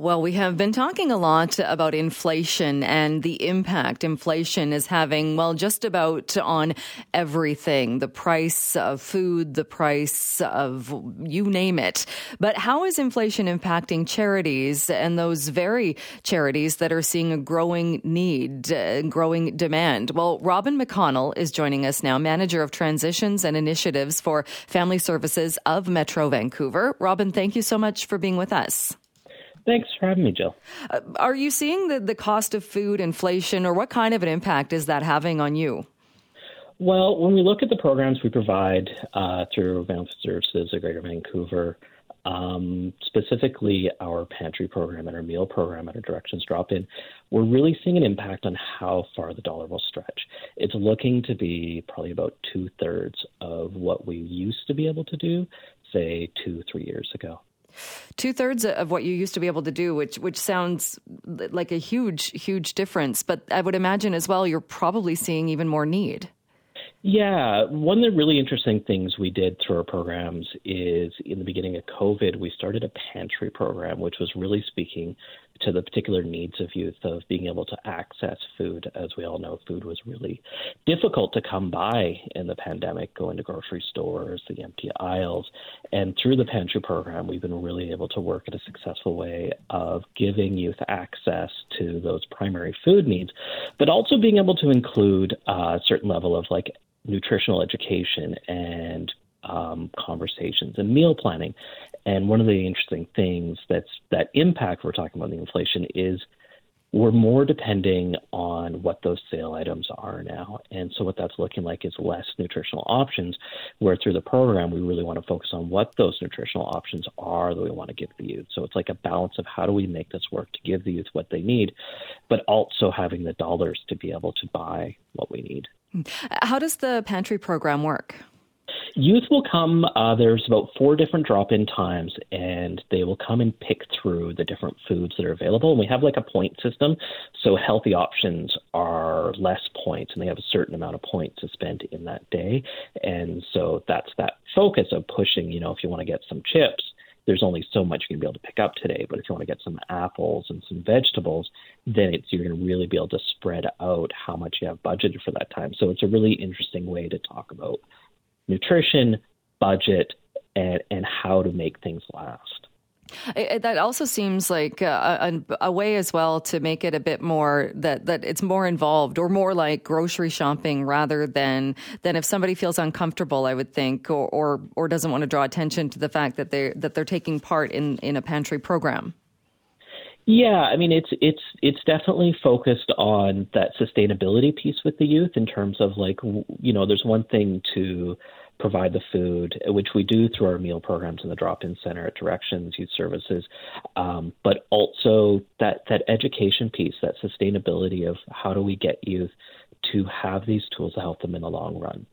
Well, we have been talking a lot about inflation and the impact inflation is having, well, just about on everything the price of food, the price of you name it. But how is inflation impacting charities and those very charities that are seeing a growing need, uh, growing demand? Well, Robin McConnell is joining us now, manager of transitions and initiatives for family services of Metro Vancouver. Robin, thank you so much for being with us. Thanks for having me, Jill. Uh, are you seeing the, the cost of food inflation, or what kind of an impact is that having on you? Well, when we look at the programs we provide uh, through Family Services of Greater Vancouver, um, specifically our pantry program and our meal program at our directions drop in, we're really seeing an impact on how far the dollar will stretch. It's looking to be probably about two thirds of what we used to be able to do, say, two, three years ago two thirds of what you used to be able to do, which which sounds like a huge huge difference. But I would imagine as well, you're probably seeing even more need. Yeah, one of the really interesting things we did through our programs is in the beginning of COVID, we started a pantry program, which was really speaking to the particular needs of youth of being able to access food. As we all know, food was really difficult to come by in the pandemic, going to grocery stores, the empty aisles. And through the pantry program, we've been really able to work in a successful way of giving youth access to those primary food needs, but also being able to include a certain level of like nutritional education and um, conversations and meal planning. And one of the interesting things that's that impact we're talking about the inflation is we're more depending on what those sale items are now. And so what that's looking like is less nutritional options, where through the program, we really want to focus on what those nutritional options are that we want to give the youth. So it's like a balance of how do we make this work to give the youth what they need, but also having the dollars to be able to buy what we need. How does the pantry program work? Youth will come, uh, there's about four different drop in times, and they will come and pick through the different foods that are available. And we have like a point system. So healthy options are less points, and they have a certain amount of points to spend in that day. And so that's that focus of pushing, you know, if you want to get some chips, there's only so much you can be able to pick up today. But if you want to get some apples and some vegetables, then it's you're going to really be able to spread out how much you have budgeted for that time. So it's a really interesting way to talk about nutrition, budget, and, and how to make things last. It, that also seems like a, a, a, way as well to make it a bit more that, that it's more involved or more like grocery shopping rather than than if somebody feels uncomfortable, I would think, or or, or doesn't want to draw attention to the fact that they that they're taking part in, in a pantry program. Yeah, I mean it's it's it's definitely focused on that sustainability piece with the youth in terms of like you know there's one thing to provide the food, which we do through our meal programs in the drop-in center at Directions Youth Services, um, but also that that education piece, that sustainability of how do we get youth to have these tools to help them in the long run.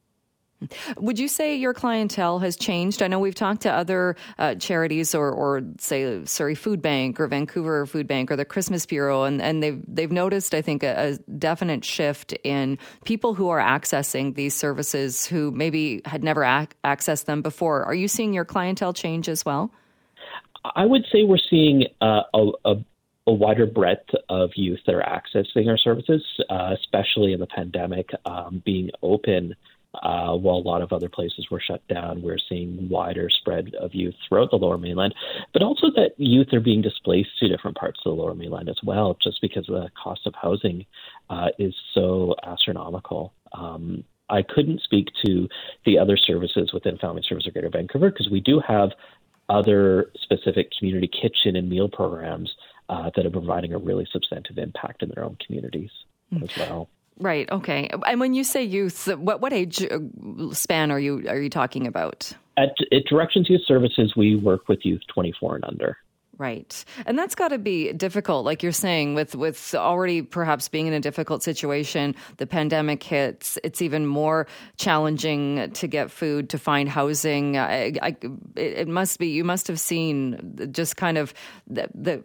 Would you say your clientele has changed? I know we've talked to other uh, charities, or, or say Surrey Food Bank, or Vancouver Food Bank, or the Christmas Bureau, and, and they've they've noticed, I think, a, a definite shift in people who are accessing these services who maybe had never ac- accessed them before. Are you seeing your clientele change as well? I would say we're seeing uh, a, a a wider breadth of youth that are accessing our services, uh, especially in the pandemic, um, being open uh, while a lot of other places were shut down, we're seeing wider spread of youth throughout the Lower Mainland, but also that youth are being displaced to different parts of the Lower Mainland as well, just because the cost of housing uh, is so astronomical. Um, I couldn't speak to the other services within Family Service of Greater Vancouver because we do have other specific community kitchen and meal programs uh, that are providing a really substantive impact in their own communities mm. as well. Right. Okay. And when you say youth, what what age uh, span are you are you talking about? At, at Directions Youth Services, we work with youth 24 and under. Right. And that's got to be difficult like you're saying with with already perhaps being in a difficult situation, the pandemic hits, it's even more challenging to get food, to find housing. I, I, it must be you must have seen just kind of the, the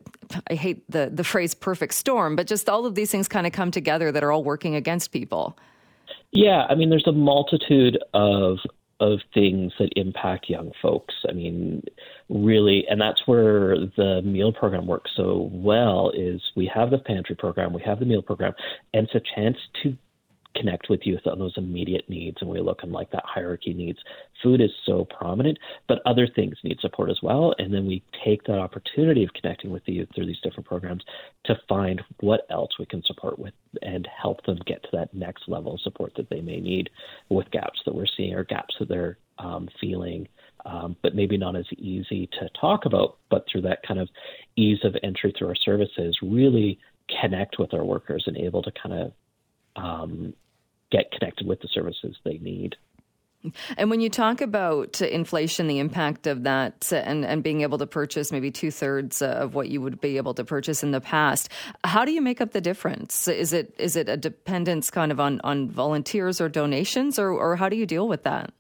I hate the the phrase perfect storm, but just all of these things kind of come together that are all working against people. Yeah, I mean there's a multitude of of things that impact young folks. I mean, really, and that's where the meal program works so well. Is we have the pantry program, we have the meal program, and it's a chance to connect with youth on those immediate needs and we look and like that hierarchy needs. Food is so prominent but other things need support as well and then we take that opportunity of connecting with the youth through these different programs to find what else we can support with and help them get to that next level of support that they may need with gaps that we're seeing or gaps that they're um, feeling um, but maybe not as easy to talk about but through that kind of ease of entry through our services really connect with our workers and able to kind of um, get connected with the services they need. And when you talk about inflation, the impact of that, and, and being able to purchase maybe two thirds of what you would be able to purchase in the past, how do you make up the difference? Is it is it a dependence kind of on, on volunteers or donations, or, or how do you deal with that?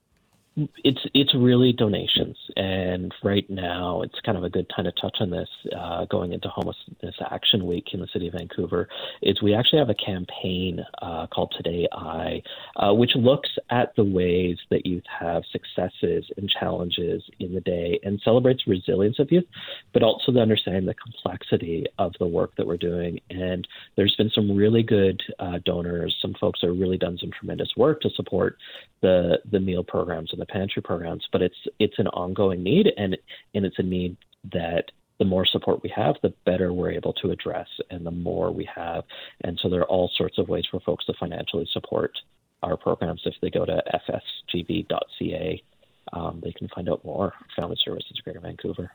It's it's really donations, and right now it's kind of a good time to touch on this. Uh, going into Homelessness Action Week in the city of Vancouver, is we actually have a campaign uh, called Today I, uh, which looks at the ways that youth have successes and challenges in the day and celebrates resilience of youth, but also the understanding the complexity of the work that we're doing. And there's been some really good uh, donors, some folks that have really done some tremendous work to support the the meal programs and the pantry programs, but it's it's an ongoing need, and and it's a need that the more support we have, the better we're able to address, and the more we have. And so there are all sorts of ways for folks to financially support our programs if they go to fsgv.ca um, they can find out more. Family Services Greater Vancouver.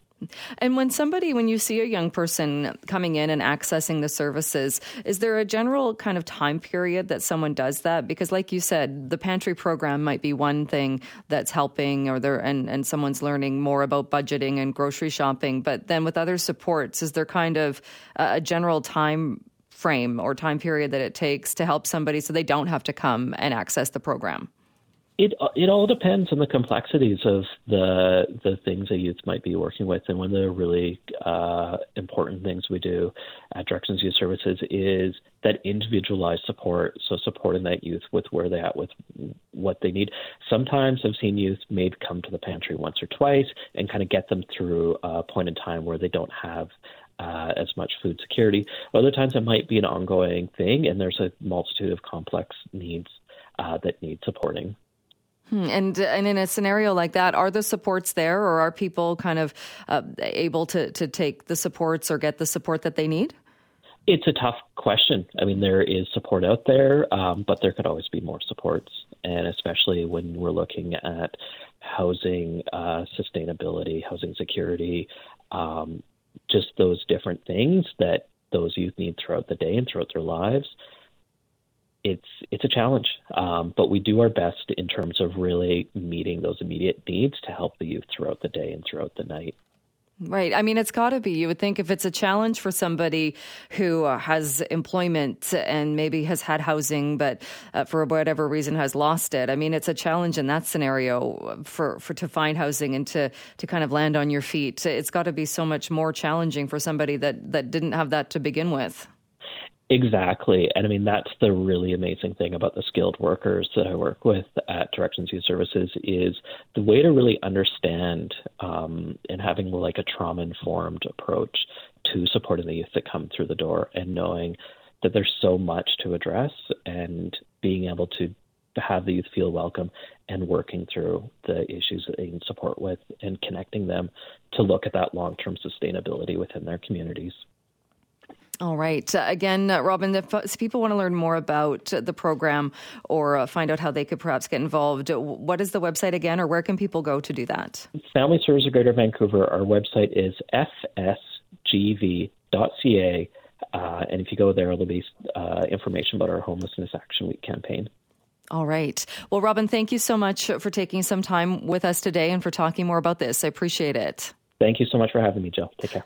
And when somebody, when you see a young person coming in and accessing the services, is there a general kind of time period that someone does that? Because, like you said, the pantry program might be one thing that's helping, or there, and and someone's learning more about budgeting and grocery shopping. But then with other supports, is there kind of a general time frame or time period that it takes to help somebody so they don't have to come and access the program? It it all depends on the complexities of the the things a youth might be working with, and one of the really uh, important things we do at Directions Youth Services is that individualized support. So supporting that youth with where they're at with what they need. Sometimes I've seen youth maybe come to the pantry once or twice and kind of get them through a point in time where they don't have uh, as much food security. Other times it might be an ongoing thing, and there's a multitude of complex needs uh, that need supporting. Hmm, and and in a scenario like that, are the supports there, or are people kind of uh, able to to take the supports or get the support that they need? It's a tough question. I mean, there is support out there, um, but there could always be more supports, and especially when we're looking at housing uh, sustainability, housing security, um, just those different things that those youth need throughout the day and throughout their lives it's it's a challenge, um, but we do our best in terms of really meeting those immediate needs to help the youth throughout the day and throughout the night. Right. I mean, it's got to be. You would think if it's a challenge for somebody who uh, has employment and maybe has had housing, but uh, for whatever reason has lost it. I mean, it's a challenge in that scenario for, for to find housing and to to kind of land on your feet. It's got to be so much more challenging for somebody that that didn't have that to begin with. Exactly. And I mean, that's the really amazing thing about the skilled workers that I work with at Directions Youth Services is the way to really understand um, and having like a trauma informed approach to supporting the youth that come through the door and knowing that there's so much to address and being able to have the youth feel welcome and working through the issues that they need support with and connecting them to look at that long term sustainability within their communities. All right. Uh, again, uh, Robin, if, if, people want to learn more about the program or uh, find out how they could perhaps get involved, what is the website again, or where can people go to do that? Family Services of Greater Vancouver, our website is fsgv.ca. Uh, and if you go there, there'll be uh, information about our Homelessness Action Week campaign. All right. Well, Robin, thank you so much for taking some time with us today and for talking more about this. I appreciate it. Thank you so much for having me, Jill. Take care.